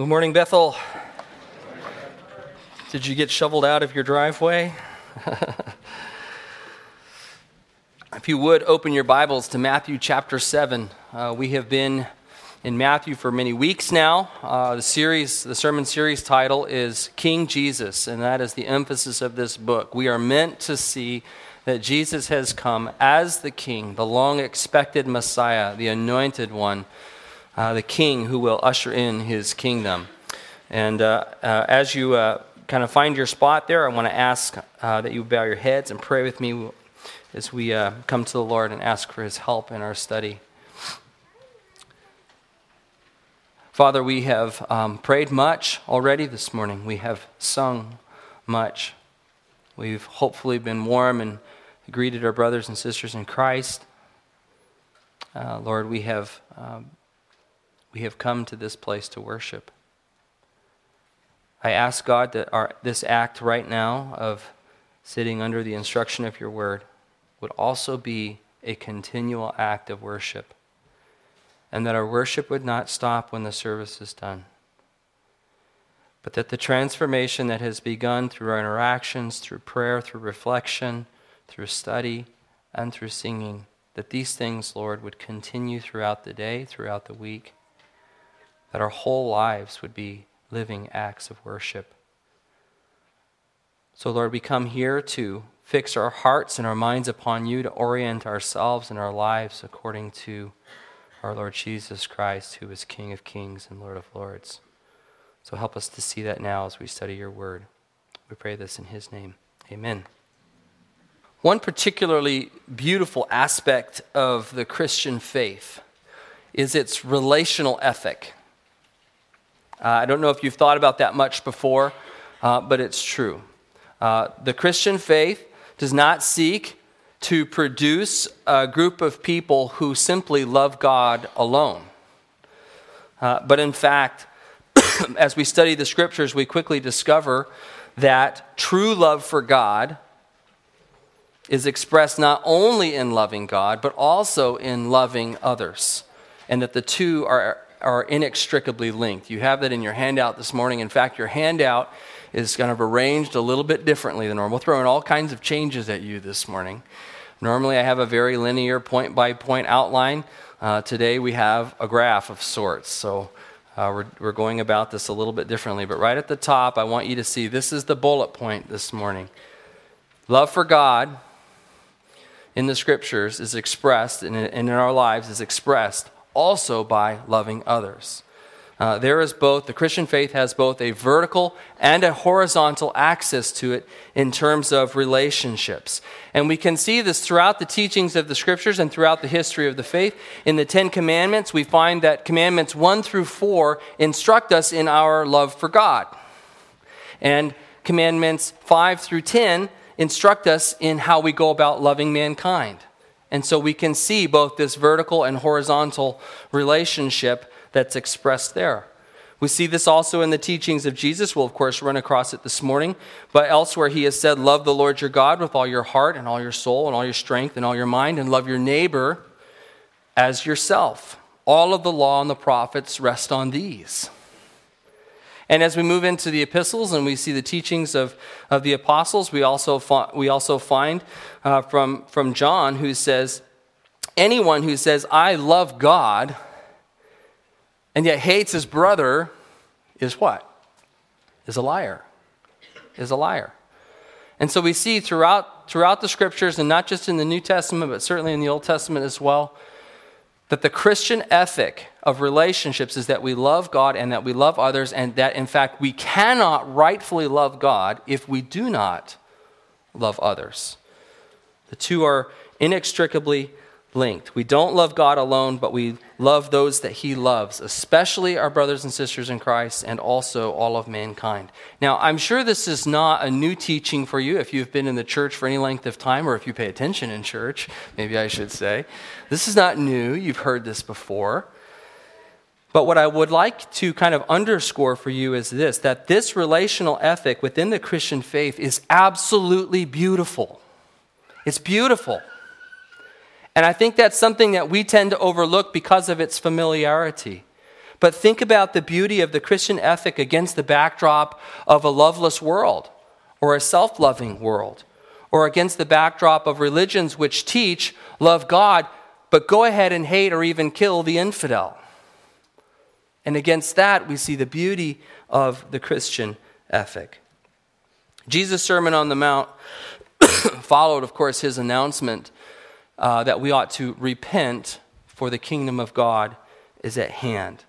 Good morning, Bethel. Did you get shoveled out of your driveway? if you would open your Bibles to Matthew chapter 7. Uh, we have been in Matthew for many weeks now. Uh, the series, the sermon series title is King Jesus, and that is the emphasis of this book. We are meant to see that Jesus has come as the King, the long expected Messiah, the anointed one uh, the king who will usher in his kingdom. And uh, uh, as you uh, kind of find your spot there, I want to ask uh, that you bow your heads and pray with me as we uh, come to the Lord and ask for his help in our study. Father, we have um, prayed much already this morning. We have sung much. We've hopefully been warm and greeted our brothers and sisters in Christ. Uh, Lord, we have um, we have come to this place to worship. I ask God that our, this act right now of sitting under the instruction of your word would also be a continual act of worship, and that our worship would not stop when the service is done, but that the transformation that has begun through our interactions, through prayer, through reflection, through study, and through singing, that these things, Lord, would continue throughout the day, throughout the week that our whole lives would be living acts of worship. So, Lord, we come here to fix our hearts and our minds upon you, to orient ourselves and our lives according to our Lord Jesus Christ, who is King of kings and Lord of lords. So, help us to see that now as we study your word. We pray this in his name. Amen. One particularly beautiful aspect of the Christian faith is its relational ethic. Uh, I don't know if you've thought about that much before, uh, but it's true. Uh, the Christian faith does not seek to produce a group of people who simply love God alone. Uh, but in fact, as we study the scriptures, we quickly discover that true love for God is expressed not only in loving God, but also in loving others, and that the two are are inextricably linked. You have that in your handout this morning. In fact, your handout is kind of arranged a little bit differently than normal. We'll throw in all kinds of changes at you this morning. Normally, I have a very linear point by point outline. Uh, today, we have a graph of sorts. So, uh, we're, we're going about this a little bit differently. But right at the top, I want you to see this is the bullet point this morning. Love for God in the scriptures is expressed, and in our lives is expressed also by loving others. Uh, there is both, the Christian faith has both a vertical and a horizontal axis to it in terms of relationships. And we can see this throughout the teachings of the scriptures and throughout the history of the faith. In the Ten Commandments, we find that commandments 1 through 4 instruct us in our love for God. And commandments 5 through 10 instruct us in how we go about loving mankind. And so we can see both this vertical and horizontal relationship that's expressed there. We see this also in the teachings of Jesus. We'll, of course, run across it this morning. But elsewhere, he has said, Love the Lord your God with all your heart and all your soul and all your strength and all your mind, and love your neighbor as yourself. All of the law and the prophets rest on these. And as we move into the epistles and we see the teachings of, of the apostles, we also, we also find uh, from, from John who says, Anyone who says, I love God, and yet hates his brother is what? Is a liar. Is a liar. And so we see throughout, throughout the scriptures, and not just in the New Testament, but certainly in the Old Testament as well, that the Christian ethic of relationships is that we love God and that we love others, and that in fact we cannot rightfully love God if we do not love others. The two are inextricably linked. We don't love God alone, but we love those that He loves, especially our brothers and sisters in Christ and also all of mankind. Now, I'm sure this is not a new teaching for you if you've been in the church for any length of time or if you pay attention in church, maybe I should say. This is not new. You've heard this before. But what I would like to kind of underscore for you is this that this relational ethic within the Christian faith is absolutely beautiful. It's beautiful. And I think that's something that we tend to overlook because of its familiarity. But think about the beauty of the Christian ethic against the backdrop of a loveless world or a self loving world, or against the backdrop of religions which teach love God, but go ahead and hate or even kill the infidel. And against that, we see the beauty of the Christian ethic. Jesus' Sermon on the Mount followed, of course, his announcement uh, that we ought to repent, for the kingdom of God is at hand.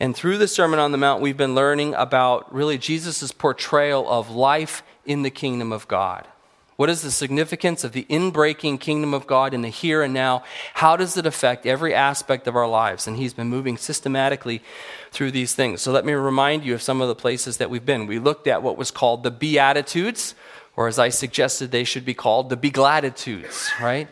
And through the Sermon on the Mount, we've been learning about really Jesus' portrayal of life in the kingdom of God. What is the significance of the inbreaking kingdom of God in the here and now? How does it affect every aspect of our lives? And he's been moving systematically through these things. So let me remind you of some of the places that we've been. We looked at what was called the Beatitudes, or as I suggested, they should be called the Begladitudes, right?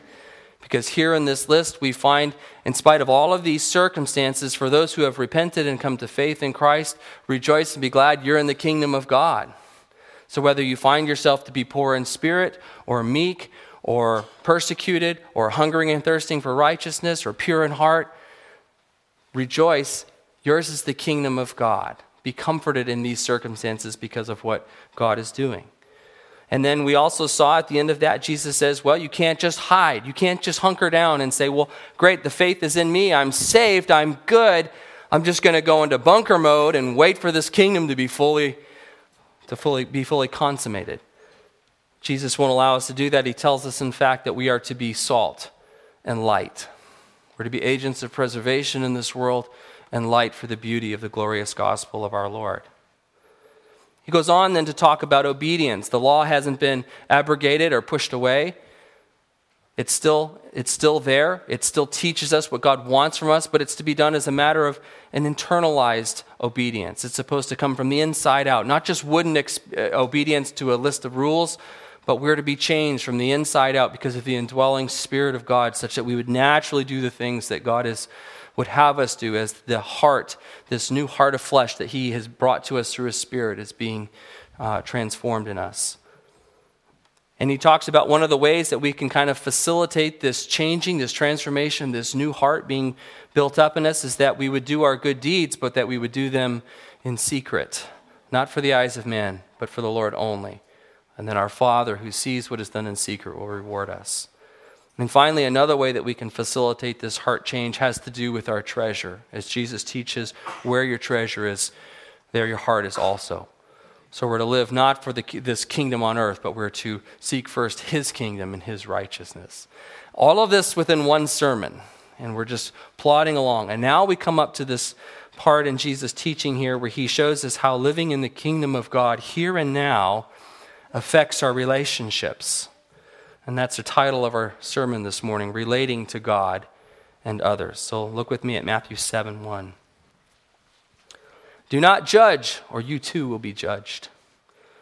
Because here in this list, we find, in spite of all of these circumstances, for those who have repented and come to faith in Christ, rejoice and be glad you're in the kingdom of God. So, whether you find yourself to be poor in spirit, or meek, or persecuted, or hungering and thirsting for righteousness, or pure in heart, rejoice. Yours is the kingdom of God. Be comforted in these circumstances because of what God is doing. And then we also saw at the end of that, Jesus says, Well, you can't just hide. You can't just hunker down and say, Well, great, the faith is in me. I'm saved. I'm good. I'm just going to go into bunker mode and wait for this kingdom to be fully to fully, be fully consummated. Jesus won't allow us to do that. He tells us, in fact, that we are to be salt and light. We're to be agents of preservation in this world and light for the beauty of the glorious gospel of our Lord. He goes on then to talk about obedience. The law hasn't been abrogated or pushed away. It's still, it's still there. It still teaches us what God wants from us, but it's to be done as a matter of an internalized obedience. It's supposed to come from the inside out, not just wooden ex- uh, obedience to a list of rules, but we're to be changed from the inside out because of the indwelling Spirit of God, such that we would naturally do the things that God is, would have us do as the heart, this new heart of flesh that He has brought to us through His Spirit, is being uh, transformed in us. And he talks about one of the ways that we can kind of facilitate this changing, this transformation, this new heart being built up in us is that we would do our good deeds, but that we would do them in secret, not for the eyes of men, but for the Lord only. And then our Father, who sees what is done in secret, will reward us. And finally, another way that we can facilitate this heart change has to do with our treasure. As Jesus teaches, where your treasure is, there your heart is also. So we're to live not for the, this kingdom on earth, but we're to seek first his kingdom and his righteousness. All of this within one sermon, and we're just plodding along. And now we come up to this part in Jesus' teaching here where he shows us how living in the kingdom of God here and now affects our relationships. And that's the title of our sermon this morning, Relating to God and Others. So look with me at Matthew 7 1. Do not judge, or you too will be judged.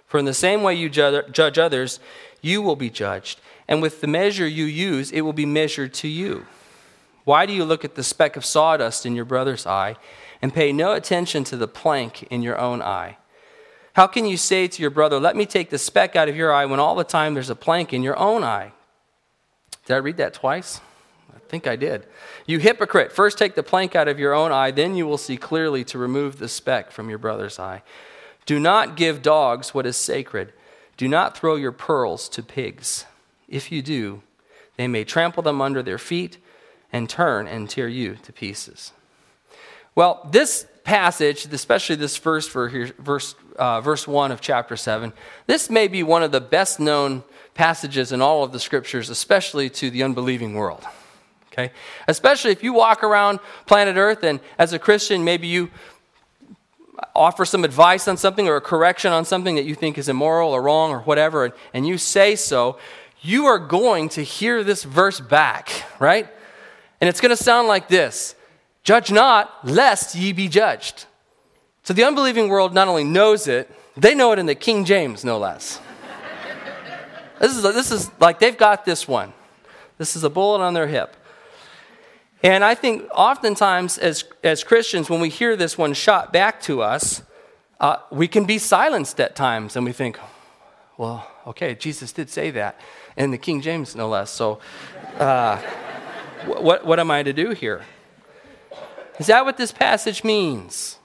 For in the same way you judge others, you will be judged. And with the measure you use, it will be measured to you. Why do you look at the speck of sawdust in your brother's eye and pay no attention to the plank in your own eye? How can you say to your brother, Let me take the speck out of your eye, when all the time there's a plank in your own eye? Did I read that twice? I think I did. You hypocrite, first take the plank out of your own eye, then you will see clearly to remove the speck from your brother's eye. Do not give dogs what is sacred. Do not throw your pearls to pigs. If you do, they may trample them under their feet and turn and tear you to pieces. Well, this passage, especially this verse, verse, uh, verse 1 of chapter 7, this may be one of the best known passages in all of the scriptures, especially to the unbelieving world okay? Especially if you walk around planet Earth and as a Christian, maybe you offer some advice on something or a correction on something that you think is immoral or wrong or whatever, and, and you say so, you are going to hear this verse back, right? And it's going to sound like this Judge not, lest ye be judged. So the unbelieving world not only knows it, they know it in the King James, no less. this, is, this is like they've got this one. This is a bullet on their hip. And I think oftentimes as, as Christians, when we hear this one shot back to us, uh, we can be silenced at times and we think, well, okay, Jesus did say that, in the King James, no less. So, uh, what, what am I to do here? Is that what this passage means?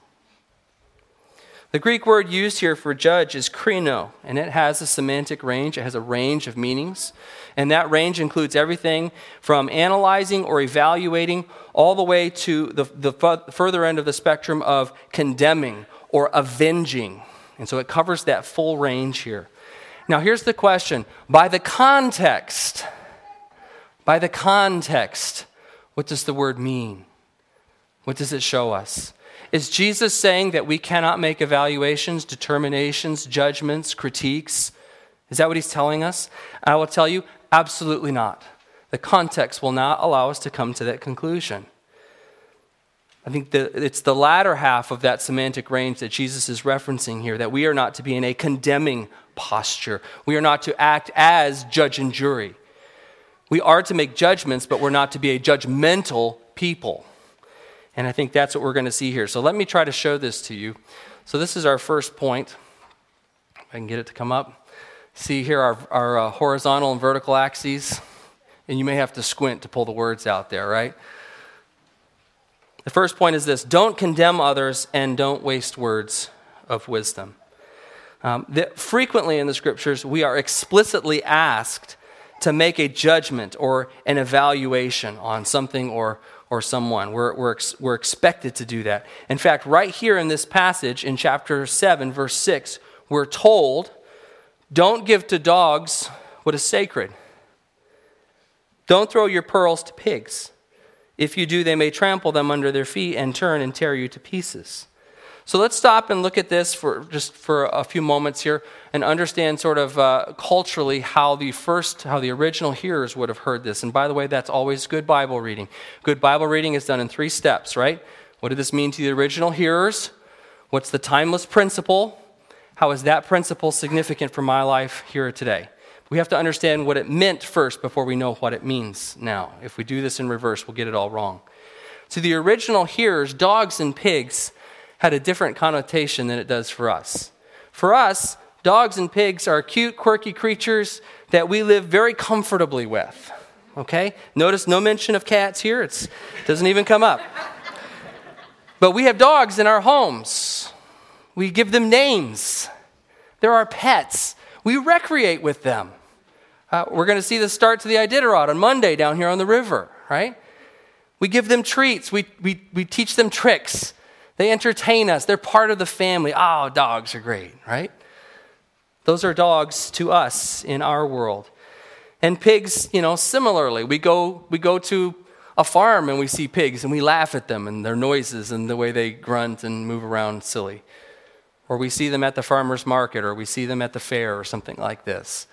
The Greek word used here for judge is krino, and it has a semantic range. It has a range of meanings. And that range includes everything from analyzing or evaluating all the way to the, the further end of the spectrum of condemning or avenging. And so it covers that full range here. Now, here's the question by the context, by the context, what does the word mean? What does it show us? Is Jesus saying that we cannot make evaluations, determinations, judgments, critiques? Is that what he's telling us? I will tell you, absolutely not. The context will not allow us to come to that conclusion. I think that it's the latter half of that semantic range that Jesus is referencing here that we are not to be in a condemning posture. We are not to act as judge and jury. We are to make judgments, but we're not to be a judgmental people. And I think that's what we're going to see here. So let me try to show this to you. So this is our first point. If I can get it to come up. See here our, our uh, horizontal and vertical axes. And you may have to squint to pull the words out there, right? The first point is this don't condemn others and don't waste words of wisdom. Um, frequently in the scriptures, we are explicitly asked to make a judgment or an evaluation on something or, or someone. We're, we're, we're expected to do that. In fact, right here in this passage in chapter 7, verse 6, we're told don't give to dogs what is sacred. Don't throw your pearls to pigs. If you do, they may trample them under their feet and turn and tear you to pieces. So let's stop and look at this for just for a few moments here and understand sort of uh, culturally how the first, how the original hearers would have heard this. And by the way, that's always good Bible reading. Good Bible reading is done in three steps, right? What did this mean to the original hearers? What's the timeless principle? How is that principle significant for my life here today? We have to understand what it meant first before we know what it means now. If we do this in reverse, we'll get it all wrong. To the original hearers, dogs and pigs had a different connotation than it does for us. For us, dogs and pigs are cute, quirky creatures that we live very comfortably with. Okay? Notice no mention of cats here, it doesn't even come up. But we have dogs in our homes. We give them names. They're our pets. We recreate with them. Uh, we're going to see the start to the Iditarod on Monday down here on the river, right? We give them treats. We, we, we teach them tricks. They entertain us. They're part of the family. Oh, dogs are great, right? Those are dogs to us in our world. And pigs, you know, similarly. We go, we go to a farm and we see pigs and we laugh at them and their noises and the way they grunt and move around silly. Or we see them at the farmer's market or we see them at the fair or something like this.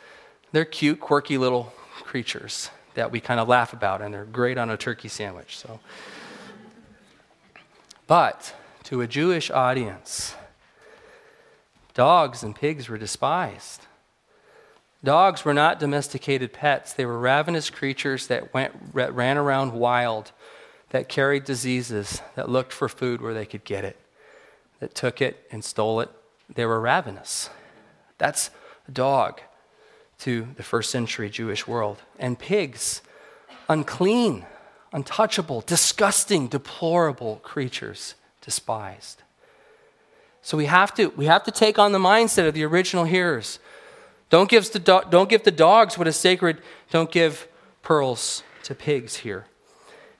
They're cute, quirky little creatures that we kind of laugh about and they're great on a turkey sandwich. So but to a Jewish audience, dogs and pigs were despised. Dogs were not domesticated pets, they were ravenous creatures that went, ran around wild, that carried diseases, that looked for food where they could get it, that took it and stole it. They were ravenous. That's a dog to the first century Jewish world. And pigs, unclean, untouchable, disgusting, deplorable creatures despised. So we have to, we have to take on the mindset of the original hearers. Don't give, the do- don't give the dogs what is sacred, don't give pearls to pigs here.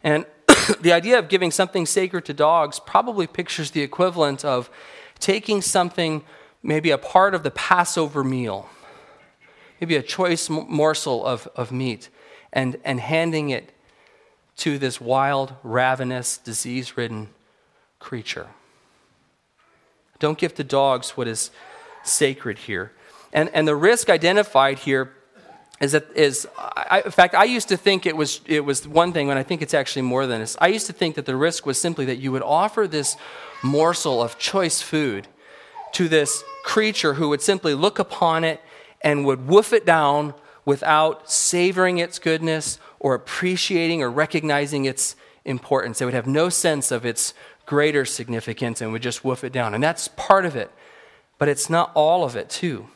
And the idea of giving something sacred to dogs probably pictures the equivalent of taking something, maybe a part of the Passover meal, maybe a choice morsel of, of meat, and, and handing it to this wild, ravenous, disease ridden creature. Don't give to dogs what is sacred here. And, and the risk identified here is that is I, in fact I used to think it was it was one thing and I think it's actually more than this. I used to think that the risk was simply that you would offer this morsel of choice food to this creature who would simply look upon it and would woof it down without savoring its goodness or appreciating or recognizing its importance. They would have no sense of its greater significance and would just woof it down. And that's part of it. But it's not all of it, too.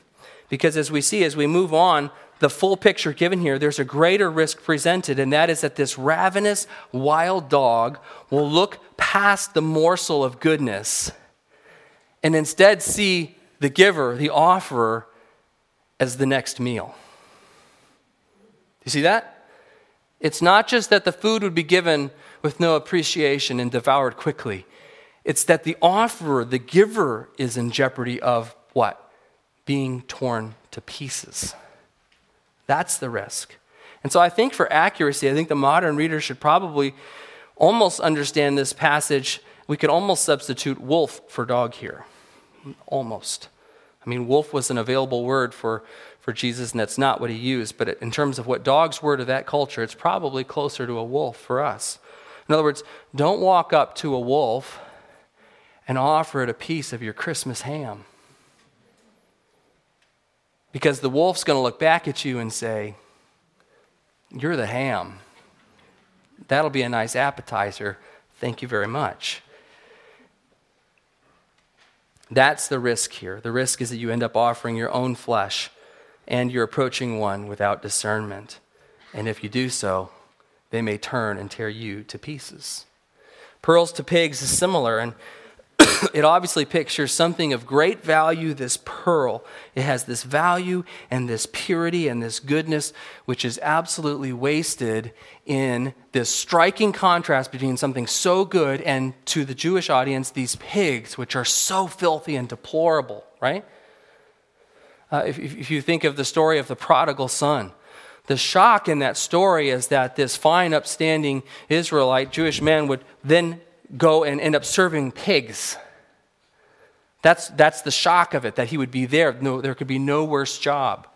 Because as we see, as we move on the full picture given here, there's a greater risk presented, and that is that this ravenous wild dog will look past the morsel of goodness and instead see the giver, the offerer, as the next meal. You see that? It's not just that the food would be given with no appreciation and devoured quickly. It's that the offerer, the giver, is in jeopardy of what? Being torn to pieces. That's the risk. And so I think for accuracy, I think the modern reader should probably almost understand this passage. We could almost substitute wolf for dog here. Almost. I mean, wolf was an available word for, for Jesus, and that's not what he used. But in terms of what dogs were to that culture, it's probably closer to a wolf for us. In other words, don't walk up to a wolf and offer it a piece of your Christmas ham. Because the wolf's going to look back at you and say, You're the ham. That'll be a nice appetizer. Thank you very much. That's the risk here. The risk is that you end up offering your own flesh and you're approaching one without discernment. And if you do so, they may turn and tear you to pieces. Pearls to pigs is similar, and it obviously pictures something of great value, this pearl. It has this value and this purity and this goodness, which is absolutely wasted in this striking contrast between something so good and to the Jewish audience, these pigs, which are so filthy and deplorable, right? Uh, if, if you think of the story of the prodigal son, the shock in that story is that this fine, upstanding Israelite Jewish man would then go and end up serving pigs. That's, that's the shock of it, that he would be there. No, there could be no worse job.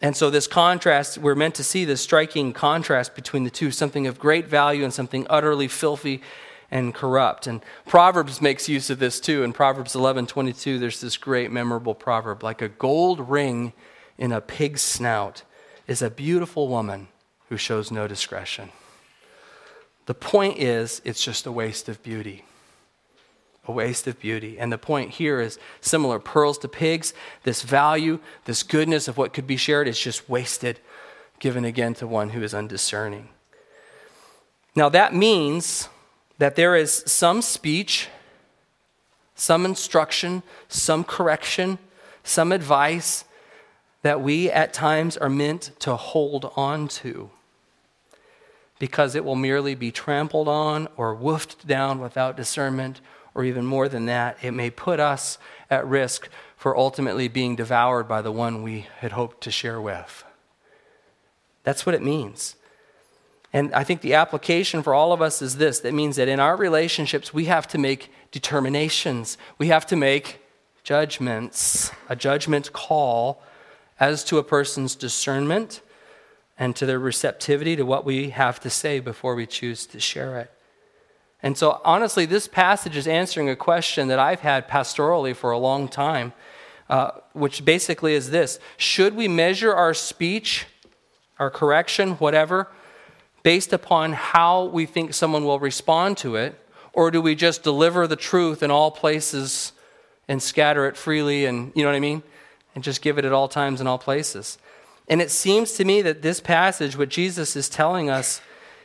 And so, this contrast, we're meant to see this striking contrast between the two something of great value and something utterly filthy and corrupt. And Proverbs makes use of this too. In Proverbs 11 22, there's this great memorable proverb like a gold ring in a pig's snout is a beautiful woman who shows no discretion. The point is, it's just a waste of beauty. A waste of beauty. And the point here is similar pearls to pigs. This value, this goodness of what could be shared is just wasted, given again to one who is undiscerning. Now, that means that there is some speech, some instruction, some correction, some advice that we at times are meant to hold on to because it will merely be trampled on or woofed down without discernment, or even more than that, it may put us at risk for ultimately being devoured by the one we had hoped to share with. That's what it means. And I think the application for all of us is this that means that in our relationships, we have to make determinations, we have to make judgments, a judgment call as to a person's discernment and to their receptivity to what we have to say before we choose to share it. And so, honestly, this passage is answering a question that I've had pastorally for a long time, uh, which basically is this Should we measure our speech, our correction, whatever, based upon how we think someone will respond to it? Or do we just deliver the truth in all places and scatter it freely and, you know what I mean? And just give it at all times and all places? And it seems to me that this passage, what Jesus is telling us,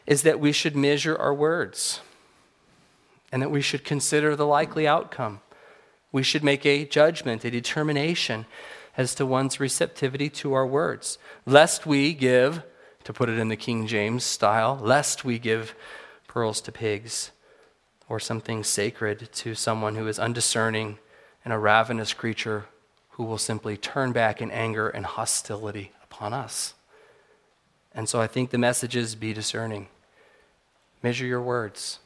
is that we should measure our words and that we should consider the likely outcome. We should make a judgment, a determination as to one's receptivity to our words, lest we give, to put it in the King James style, lest we give pearls to pigs or something sacred to someone who is undiscerning and a ravenous creature who will simply turn back in anger and hostility upon us. And so I think the message is be discerning. Measure your words.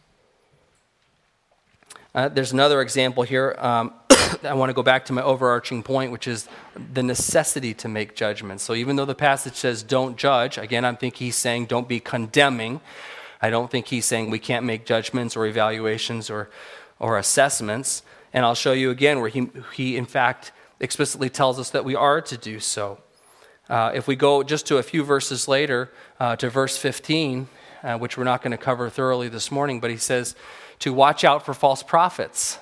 Uh, there's another example here. Um, I want to go back to my overarching point, which is the necessity to make judgments. So even though the passage says don't judge, again, I think he's saying don't be condemning. I don't think he's saying we can't make judgments or evaluations or, or assessments. And I'll show you again where he, he, in fact, explicitly tells us that we are to do so. Uh, if we go just to a few verses later, uh, to verse 15, uh, which we're not going to cover thoroughly this morning, but he says to watch out for false prophets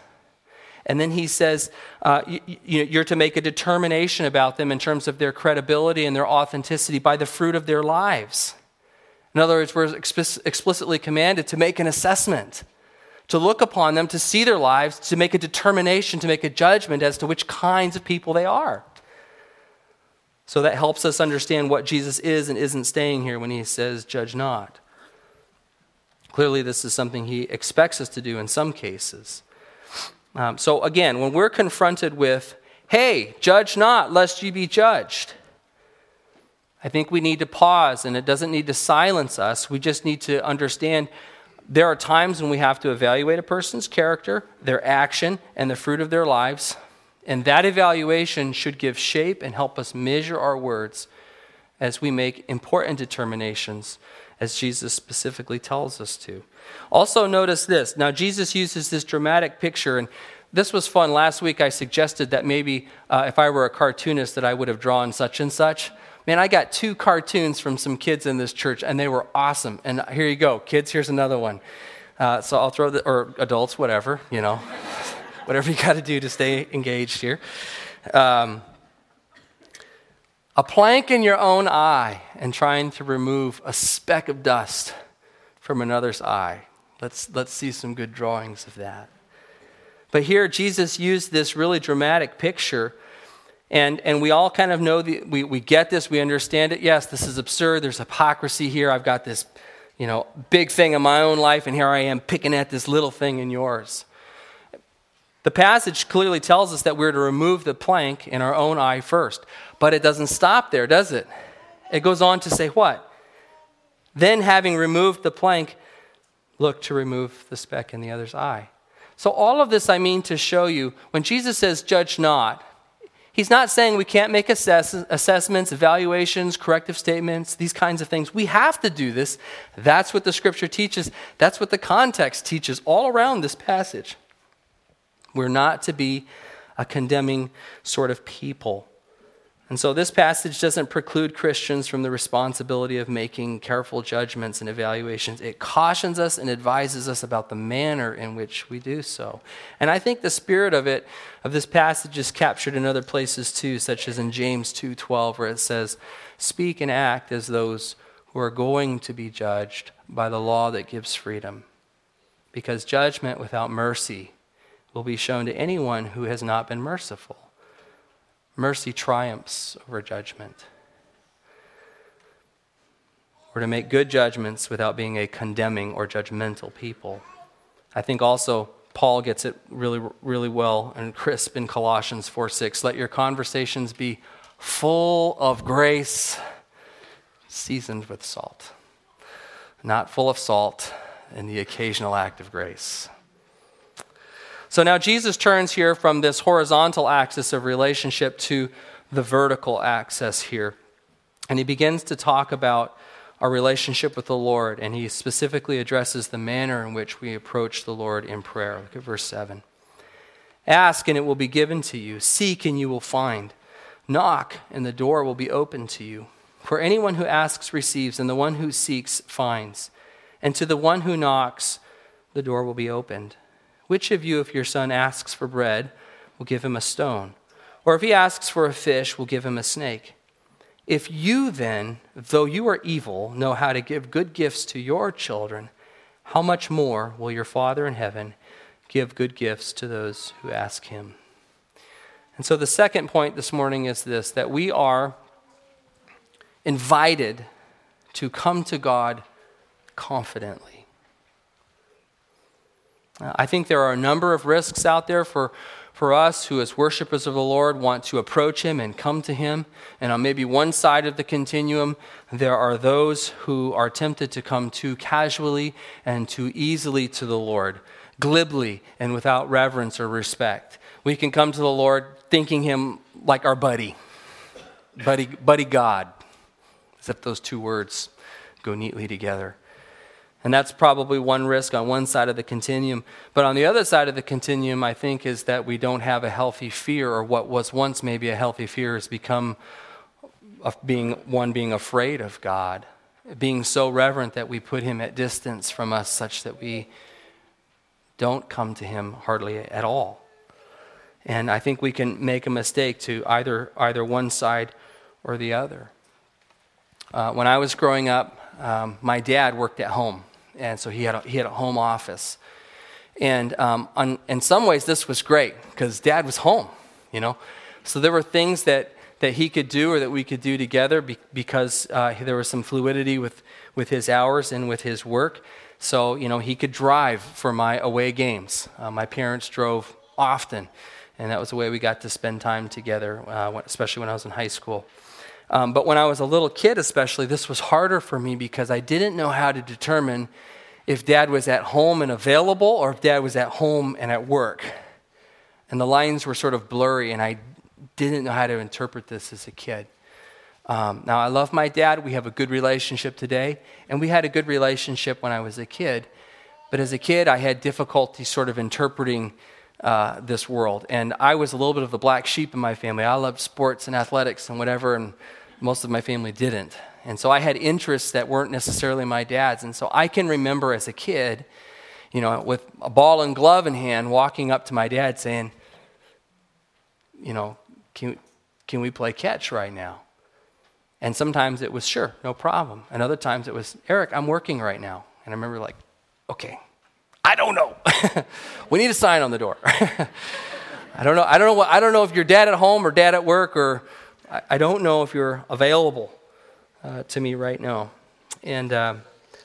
And then he says, uh, you, you're to make a determination about them in terms of their credibility and their authenticity by the fruit of their lives. In other words, we're explicitly commanded to make an assessment, to look upon them, to see their lives, to make a determination, to make a judgment as to which kinds of people they are. So that helps us understand what Jesus is and isn't staying here when he says, judge not. Clearly, this is something he expects us to do in some cases. Um, so, again, when we're confronted with, hey, judge not, lest you be judged, I think we need to pause, and it doesn't need to silence us. We just need to understand there are times when we have to evaluate a person's character, their action, and the fruit of their lives. And that evaluation should give shape and help us measure our words as we make important determinations, as Jesus specifically tells us to. Also, notice this. Now, Jesus uses this dramatic picture, and this was fun. Last week, I suggested that maybe uh, if I were a cartoonist, that I would have drawn such and such. Man, I got two cartoons from some kids in this church, and they were awesome. And here you go, kids. Here's another one. Uh, so I'll throw the, or adults, whatever, you know, whatever you got to do to stay engaged here. Um, a plank in your own eye and trying to remove a speck of dust from another's eye. Let's, let's see some good drawings of that. But here, Jesus used this really dramatic picture and, and we all kind of know, the, we, we get this, we understand it. Yes, this is absurd. There's hypocrisy here. I've got this, you know, big thing in my own life, and here I am picking at this little thing in yours. The passage clearly tells us that we're to remove the plank in our own eye first. But it doesn't stop there, does it? It goes on to say what? Then, having removed the plank, look to remove the speck in the other's eye. So, all of this I mean to show you when Jesus says, judge not, He's not saying we can't make assess- assessments, evaluations, corrective statements, these kinds of things. We have to do this. That's what the scripture teaches. That's what the context teaches all around this passage. We're not to be a condemning sort of people. And so this passage doesn't preclude Christians from the responsibility of making careful judgments and evaluations. It cautions us and advises us about the manner in which we do so. And I think the spirit of it of this passage is captured in other places too, such as in James 2:12 where it says, "Speak and act as those who are going to be judged by the law that gives freedom." Because judgment without mercy will be shown to anyone who has not been merciful. Mercy triumphs over judgment. We're to make good judgments without being a condemning or judgmental people. I think also Paul gets it really, really well and crisp in Colossians 4 6. Let your conversations be full of grace, seasoned with salt. Not full of salt and the occasional act of grace. So now Jesus turns here from this horizontal axis of relationship to the vertical axis here. And he begins to talk about our relationship with the Lord, and he specifically addresses the manner in which we approach the Lord in prayer. Look at verse 7. Ask, and it will be given to you. Seek, and you will find. Knock, and the door will be opened to you. For anyone who asks receives, and the one who seeks finds. And to the one who knocks, the door will be opened. Which of you, if your son asks for bread, will give him a stone? Or if he asks for a fish, will give him a snake? If you then, though you are evil, know how to give good gifts to your children, how much more will your Father in heaven give good gifts to those who ask him? And so the second point this morning is this that we are invited to come to God confidently. I think there are a number of risks out there for, for us who, as worshipers of the Lord, want to approach Him and come to Him. And on maybe one side of the continuum, there are those who are tempted to come too casually and too easily to the Lord, glibly and without reverence or respect. We can come to the Lord thinking Him like our buddy, buddy, buddy God, except those two words go neatly together. And that's probably one risk on one side of the continuum. But on the other side of the continuum, I think, is that we don't have a healthy fear, or what was once maybe a healthy fear has become of being one being afraid of God, being so reverent that we put him at distance from us such that we don't come to him hardly at all. And I think we can make a mistake to either, either one side or the other. Uh, when I was growing up, um, my dad worked at home, and so he had a, he had a home office. And um, on, in some ways, this was great because dad was home, you know. So there were things that, that he could do or that we could do together be, because uh, there was some fluidity with, with his hours and with his work. So, you know, he could drive for my away games. Uh, my parents drove often, and that was the way we got to spend time together, uh, especially when I was in high school. Um, but when I was a little kid, especially, this was harder for me because I didn't know how to determine if dad was at home and available or if dad was at home and at work. And the lines were sort of blurry, and I didn't know how to interpret this as a kid. Um, now, I love my dad. We have a good relationship today, and we had a good relationship when I was a kid. But as a kid, I had difficulty sort of interpreting uh, this world. And I was a little bit of the black sheep in my family. I loved sports and athletics and whatever, and most of my family didn't. And so I had interests that weren't necessarily my dad's. And so I can remember as a kid, you know, with a ball and glove in hand, walking up to my dad saying, you know, can, can we play catch right now? And sometimes it was, sure, no problem. And other times it was, Eric, I'm working right now. And I remember, like, okay, I don't know. we need a sign on the door. I don't know. I don't know. What, I don't know if you're dad at home or dad at work, or I, don't know if you're available uh, to me right now. And uh,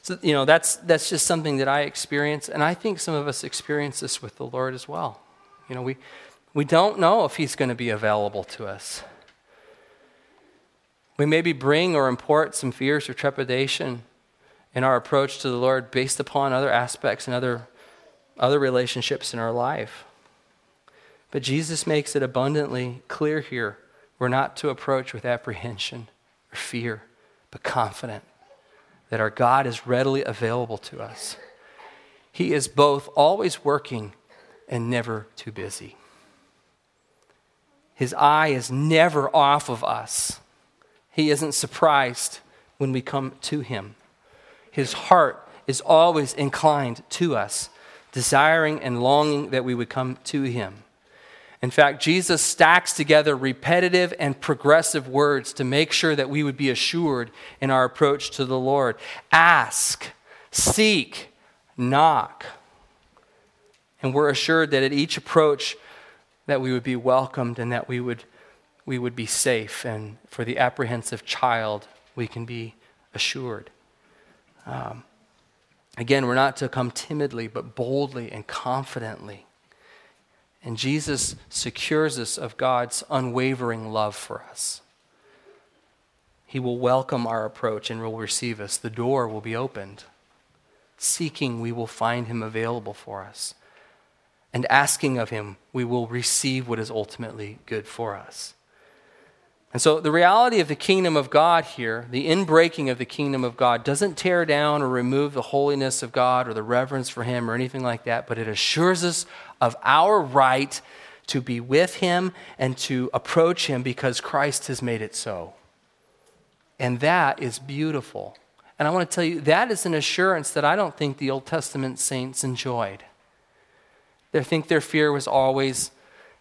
so, you know, that's that's just something that I experience, and I think some of us experience this with the Lord as well. You know, we we don't know if He's going to be available to us. We maybe bring or import some fears or trepidation in our approach to the Lord based upon other aspects and other, other relationships in our life. But Jesus makes it abundantly clear here we're not to approach with apprehension or fear, but confident that our God is readily available to us. He is both always working and never too busy. His eye is never off of us. He isn't surprised when we come to him. His heart is always inclined to us, desiring and longing that we would come to him. In fact, Jesus stacks together repetitive and progressive words to make sure that we would be assured in our approach to the Lord. Ask, seek, knock. And we're assured that at each approach that we would be welcomed and that we would we would be safe. And for the apprehensive child, we can be assured. Um, again, we're not to come timidly, but boldly and confidently. And Jesus secures us of God's unwavering love for us. He will welcome our approach and will receive us. The door will be opened. Seeking, we will find him available for us. And asking of him, we will receive what is ultimately good for us. And so, the reality of the kingdom of God here, the inbreaking of the kingdom of God, doesn't tear down or remove the holiness of God or the reverence for Him or anything like that, but it assures us of our right to be with Him and to approach Him because Christ has made it so. And that is beautiful. And I want to tell you, that is an assurance that I don't think the Old Testament saints enjoyed. They think their fear was always,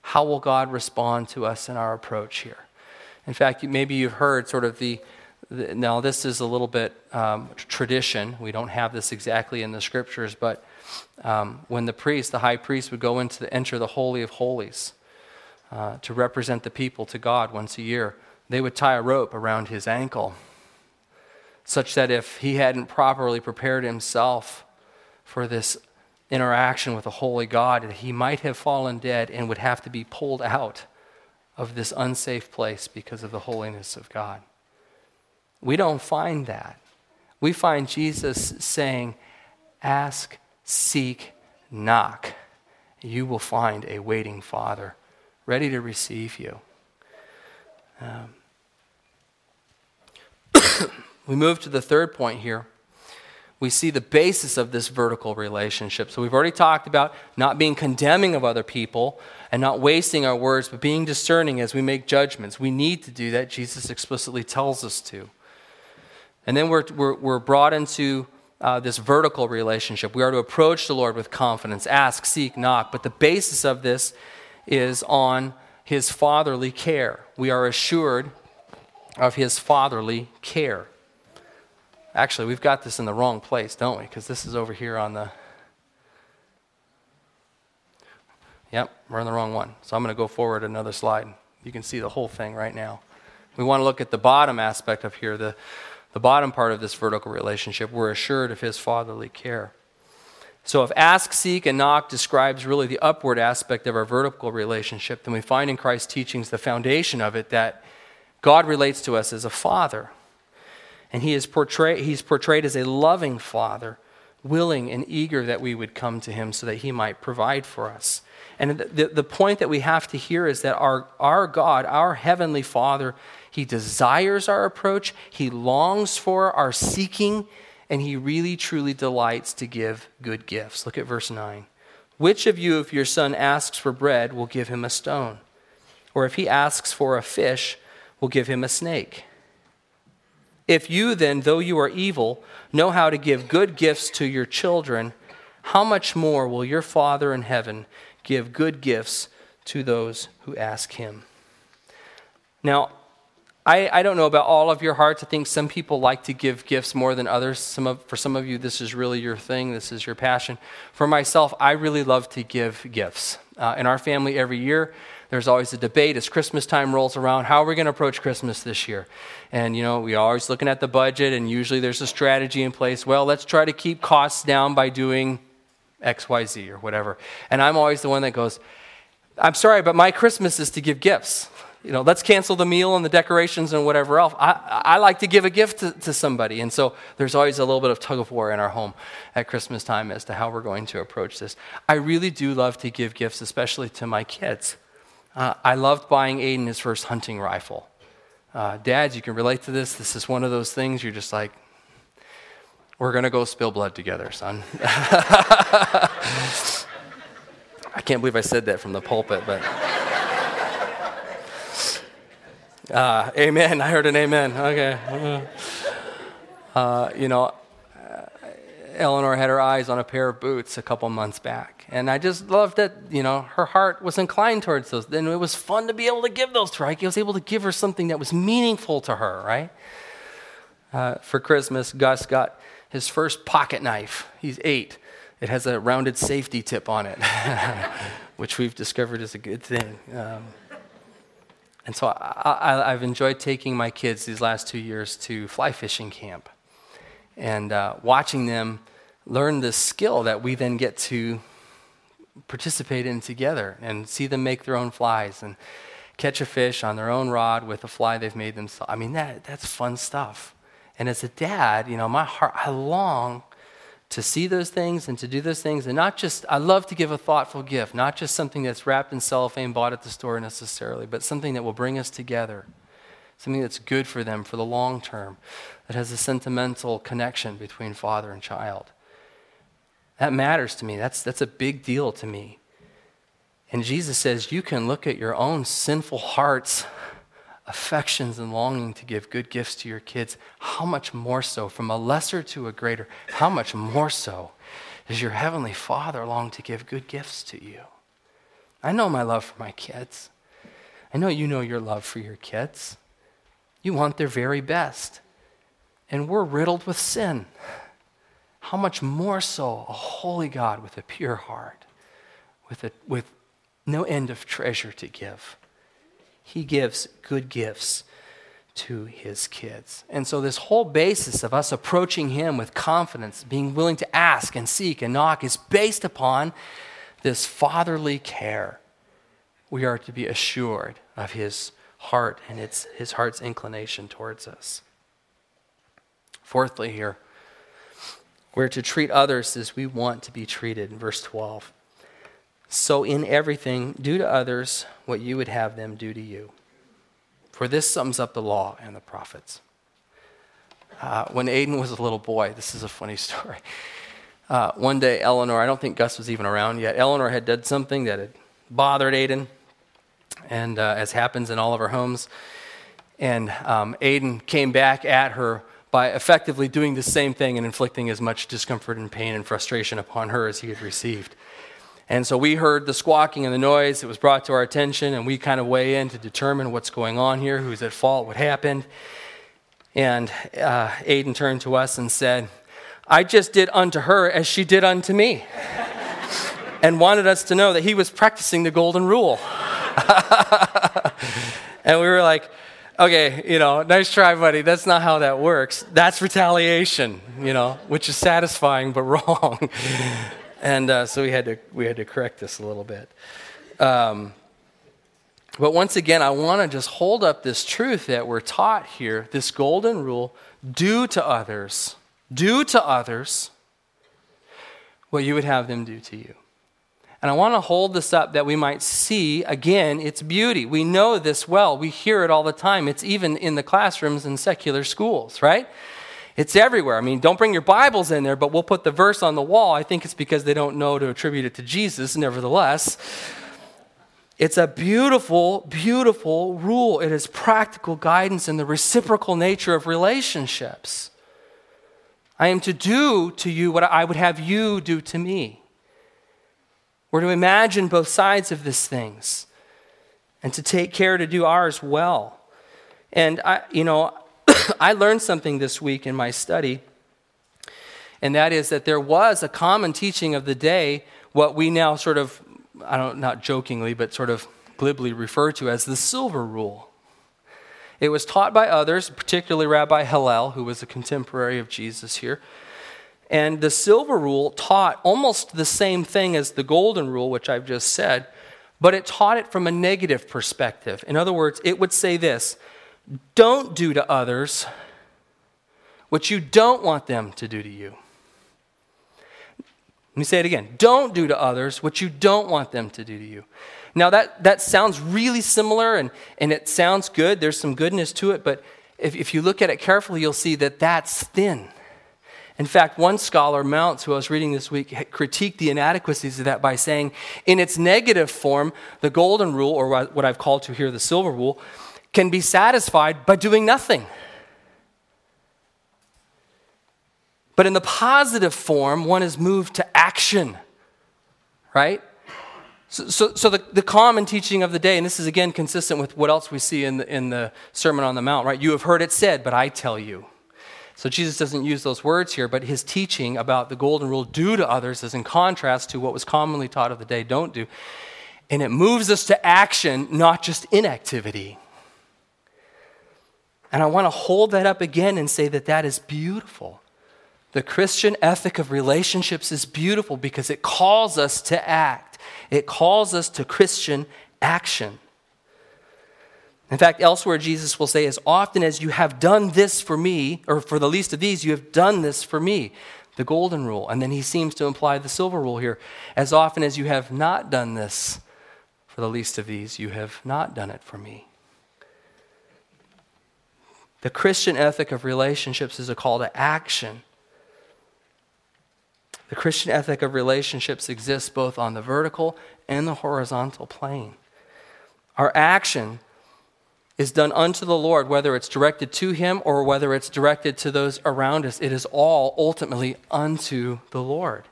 how will God respond to us in our approach here? In fact, maybe you've heard sort of the, the now this is a little bit um, tradition. We don't have this exactly in the scriptures, but um, when the priest, the high priest, would go into the, enter the holy of holies uh, to represent the people to God once a year, they would tie a rope around his ankle, such that if he hadn't properly prepared himself for this interaction with a holy God, he might have fallen dead and would have to be pulled out of this unsafe place because of the holiness of God. We don't find that. We find Jesus saying, Ask, seek, knock. You will find a waiting Father ready to receive you. Um, we move to the third point here we see the basis of this vertical relationship. So we've already talked about not being condemning of other people and not wasting our words, but being discerning as we make judgments. We need to do that. Jesus explicitly tells us to. And then we're, we're, we're brought into uh, this vertical relationship. We are to approach the Lord with confidence, ask, seek, knock. But the basis of this is on his fatherly care. We are assured of his fatherly care. Actually, we've got this in the wrong place, don't we? Because this is over here on the. Yep, we're in the wrong one. So I'm going to go forward another slide. You can see the whole thing right now. We want to look at the bottom aspect of here, the, the bottom part of this vertical relationship. We're assured of his fatherly care. So, if ask, seek, and knock describes really the upward aspect of our vertical relationship, then we find in Christ's teachings the foundation of it that God relates to us as a father. And he is portrayed, he's portrayed as a loving father, willing and eager that we would come to him so that he might provide for us. And the, the point that we have to hear is that our, our God, our heavenly Father, He desires our approach, He longs for our seeking, and He really truly delights to give good gifts. Look at verse 9. Which of you, if your son asks for bread, will give him a stone? Or if he asks for a fish, will give him a snake? If you then, though you are evil, know how to give good gifts to your children, how much more will your Father in heaven give good gifts to those who ask him. Now, I, I, don't know about all of your hearts. I think some people like to give gifts more than others. Some of, for some of you, this is really your thing, this is your passion. For myself, I really love to give gifts. Uh, in our family, every year, there's always a debate as Christmas time rolls around how are we going to approach Christmas this year? And, you know, we're always looking at the budget, and usually there's a strategy in place. Well, let's try to keep costs down by doing XYZ or whatever. And I'm always the one that goes, I'm sorry, but my Christmas is to give gifts. You know, let's cancel the meal and the decorations and whatever else. I, I like to give a gift to, to somebody. And so there's always a little bit of tug of war in our home at Christmas time as to how we're going to approach this. I really do love to give gifts, especially to my kids. Uh, I loved buying Aiden his first hunting rifle. Uh, dads, you can relate to this. This is one of those things you're just like, we're going to go spill blood together, son. I can't believe I said that from the pulpit, but. Uh, amen. I heard an amen. Okay. Uh, you know, Eleanor had her eyes on a pair of boots a couple months back. And I just loved that, you know, her heart was inclined towards those. Then it was fun to be able to give those to her. I was able to give her something that was meaningful to her, right? Uh, for Christmas, Gus got his first pocket knife. He's eight. It has a rounded safety tip on it, which we've discovered is a good thing. Um, and so I, have enjoyed taking my kids these last two years to fly fishing camp and uh, watching them learn this skill that we then get to participate in together and see them make their own flies and catch a fish on their own rod with a fly they've made themselves. I mean, that, that's fun stuff. And as a dad, you know, my heart, I long to see those things and to do those things. And not just, I love to give a thoughtful gift, not just something that's wrapped in cellophane, bought at the store necessarily, but something that will bring us together, something that's good for them for the long term, that has a sentimental connection between father and child. That matters to me. That's, that's a big deal to me. And Jesus says, You can look at your own sinful hearts affections and longing to give good gifts to your kids, how much more so, from a lesser to a greater, how much more so does your Heavenly Father long to give good gifts to you? I know my love for my kids. I know you know your love for your kids. You want their very best. And we're riddled with sin. How much more so a holy God with a pure heart, with, a, with no end of treasure to give he gives good gifts to his kids. And so, this whole basis of us approaching him with confidence, being willing to ask and seek and knock, is based upon this fatherly care. We are to be assured of his heart and its, his heart's inclination towards us. Fourthly, here, we're to treat others as we want to be treated in verse 12. So, in everything, do to others what you would have them do to you. For this sums up the law and the prophets. Uh, when Aiden was a little boy, this is a funny story. Uh, one day, Eleanor, I don't think Gus was even around yet, Eleanor had done something that had bothered Aiden, and uh, as happens in all of our homes. And um, Aiden came back at her by effectively doing the same thing and inflicting as much discomfort and pain and frustration upon her as he had received. And so we heard the squawking and the noise. It was brought to our attention, and we kind of weigh in to determine what's going on here, who's at fault, what happened. And uh, Aiden turned to us and said, I just did unto her as she did unto me. and wanted us to know that he was practicing the golden rule. and we were like, okay, you know, nice try, buddy. That's not how that works. That's retaliation, you know, which is satisfying but wrong. and uh, so we had to we had to correct this a little bit. Um, but once again, I want to just hold up this truth that we're taught here, this golden rule: do to others, do to others what you would have them do to you. And I want to hold this up that we might see again its beauty. We know this well. We hear it all the time. It's even in the classrooms in secular schools, right? It's everywhere. I mean, don't bring your Bibles in there, but we'll put the verse on the wall. I think it's because they don't know to attribute it to Jesus, nevertheless. It's a beautiful, beautiful rule. It is practical guidance in the reciprocal nature of relationships. I am to do to you what I would have you do to me. We're to imagine both sides of these things and to take care to do ours well. And I, you know, I learned something this week in my study, and that is that there was a common teaching of the day, what we now sort of, I don't, not jokingly, but sort of glibly refer to as the silver rule. It was taught by others, particularly Rabbi Hillel, who was a contemporary of Jesus here. And the silver rule taught almost the same thing as the golden rule, which I've just said, but it taught it from a negative perspective. In other words, it would say this don't do to others what you don't want them to do to you. Let me say it again. Don't do to others what you don't want them to do to you. Now, that, that sounds really similar and, and it sounds good. There's some goodness to it, but if, if you look at it carefully, you'll see that that's thin. In fact, one scholar, Mounce, who I was reading this week, critiqued the inadequacies of that by saying, in its negative form, the golden rule, or what I've called to here the silver rule, can be satisfied by doing nothing. But in the positive form, one is moved to action, right? So, so, so, the, the common teaching of the day, and this is again consistent with what else we see in the, in the Sermon on the Mount, right? You have heard it said, but I tell you. So Jesus doesn't use those words here, but his teaching about the golden rule, do to others, is in contrast to what was commonly taught of the day, don't do. And it moves us to action, not just inactivity. And I want to hold that up again and say that that is beautiful. The Christian ethic of relationships is beautiful because it calls us to act, it calls us to Christian action. In fact, elsewhere, Jesus will say, As often as you have done this for me, or for the least of these, you have done this for me. The golden rule. And then he seems to imply the silver rule here. As often as you have not done this for the least of these, you have not done it for me. The Christian ethic of relationships is a call to action. The Christian ethic of relationships exists both on the vertical and the horizontal plane. Our action is done unto the Lord, whether it's directed to him or whether it's directed to those around us. It is all ultimately unto the Lord.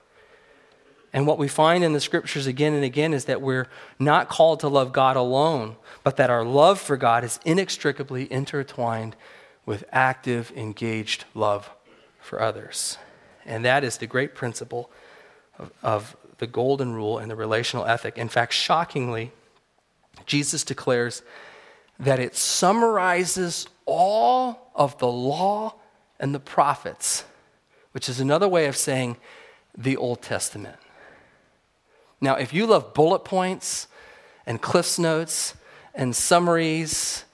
And what we find in the scriptures again and again is that we're not called to love God alone, but that our love for God is inextricably intertwined with active, engaged love for others. And that is the great principle of, of the golden rule and the relational ethic. In fact, shockingly, Jesus declares that it summarizes all of the law and the prophets, which is another way of saying the Old Testament. Now, if you love bullet points and cliffs notes and summaries,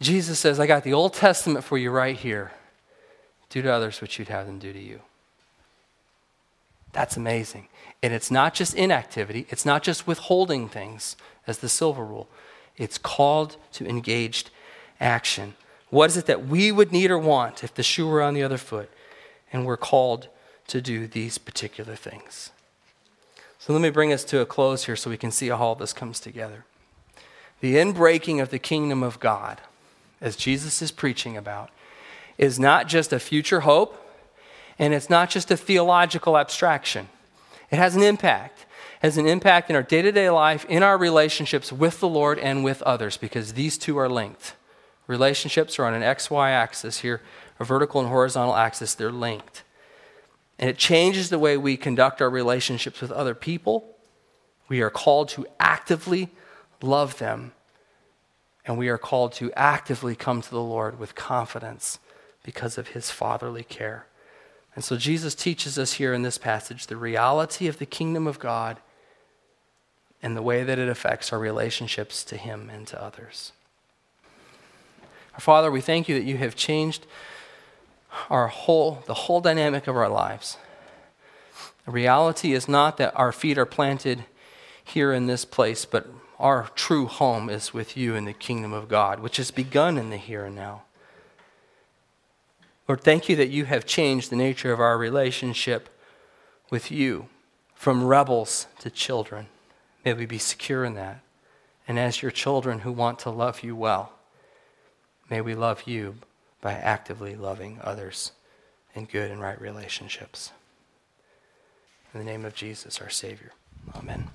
Jesus says, I got the Old Testament for you right here. Do to others what you'd have them do to you. That's amazing. And it's not just inactivity, it's not just withholding things as the silver rule. It's called to engaged action. What is it that we would need or want if the shoe were on the other foot? And we're called to do these particular things. So let me bring us to a close here so we can see how all this comes together. The inbreaking of the kingdom of God, as Jesus is preaching about, is not just a future hope and it's not just a theological abstraction. It has an impact. Has an impact in our day to day life, in our relationships with the Lord and with others, because these two are linked. Relationships are on an XY axis here, a vertical and horizontal axis, they're linked. And it changes the way we conduct our relationships with other people. We are called to actively love them. And we are called to actively come to the Lord with confidence because of his fatherly care. And so Jesus teaches us here in this passage the reality of the kingdom of God and the way that it affects our relationships to him and to others. Our Father, we thank you that you have changed our whole the whole dynamic of our lives. The reality is not that our feet are planted here in this place, but our true home is with you in the kingdom of God, which has begun in the here and now. Lord, thank you that you have changed the nature of our relationship with you from rebels to children. May we be secure in that. And as your children who want to love you well, may we love you by actively loving others in good and right relationships. In the name of Jesus, our Savior. Amen.